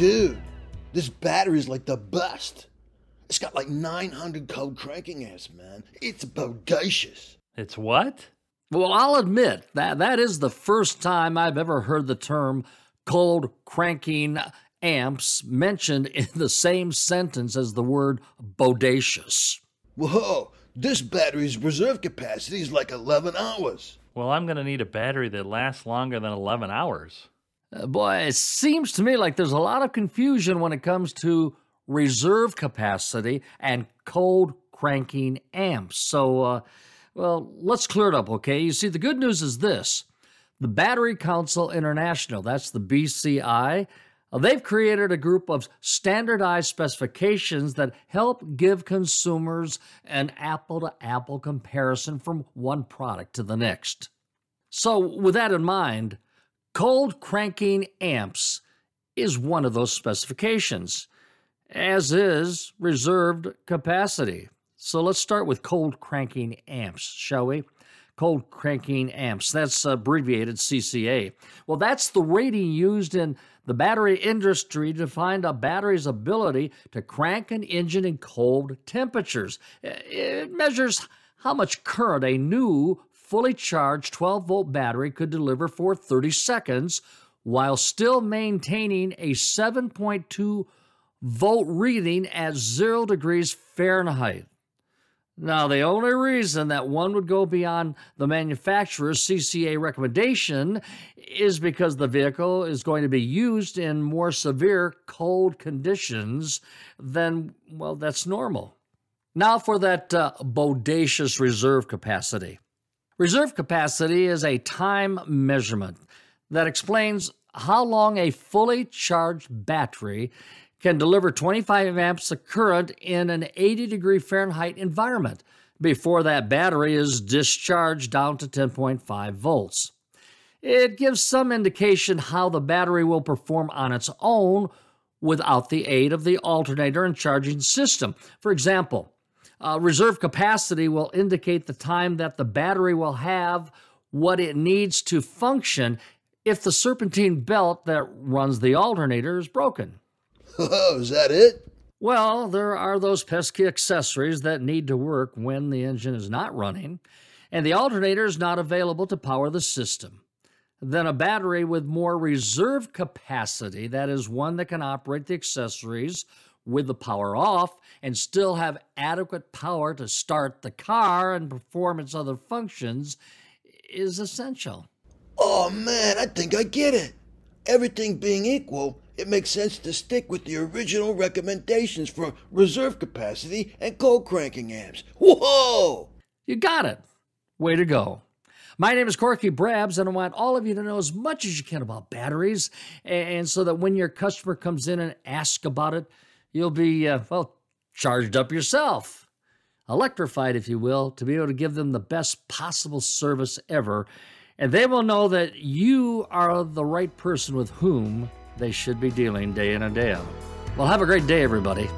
Dude, this battery's like the best. It's got like 900 cold cranking amps, man. It's bodacious. It's what? Well, I'll admit that that is the first time I've ever heard the term cold cranking amps mentioned in the same sentence as the word bodacious. Whoa, this battery's reserve capacity is like 11 hours. Well, I'm going to need a battery that lasts longer than 11 hours. Uh, boy, it seems to me like there's a lot of confusion when it comes to reserve capacity and cold cranking amps. So, uh, well, let's clear it up, okay? You see, the good news is this the Battery Council International, that's the BCI, uh, they've created a group of standardized specifications that help give consumers an apple to apple comparison from one product to the next. So, with that in mind, Cold cranking amps is one of those specifications, as is reserved capacity. So let's start with cold cranking amps, shall we? Cold cranking amps, that's abbreviated CCA. Well, that's the rating used in the battery industry to find a battery's ability to crank an engine in cold temperatures. It measures how much current a new fully charged 12 volt battery could deliver for 30 seconds while still maintaining a 7.2 volt reading at 0 degrees Fahrenheit. Now, the only reason that one would go beyond the manufacturer's CCA recommendation is because the vehicle is going to be used in more severe cold conditions than, well, that's normal. Now, for that uh, bodacious reserve capacity. Reserve capacity is a time measurement that explains how long a fully charged battery can deliver 25 amps of current in an 80 degree Fahrenheit environment before that battery is discharged down to 10.5 volts. It gives some indication how the battery will perform on its own without the aid of the alternator and charging system. For example, uh, reserve capacity will indicate the time that the battery will have what it needs to function if the serpentine belt that runs the alternator is broken. Oh, is that it? Well, there are those pesky accessories that need to work when the engine is not running, and the alternator is not available to power the system. Then a battery with more reserve capacity, that is, one that can operate the accessories with the power off and still have adequate power to start the car and perform its other functions is essential. Oh man, I think I get it. Everything being equal, it makes sense to stick with the original recommendations for reserve capacity and cold cranking amps. Whoa! You got it. Way to go. My name is Corky Brabs, and I want all of you to know as much as you can about batteries, and so that when your customer comes in and asks about it, you'll be, uh, well, charged up yourself, electrified, if you will, to be able to give them the best possible service ever. And they will know that you are the right person with whom they should be dealing day in and day out. Well, have a great day, everybody.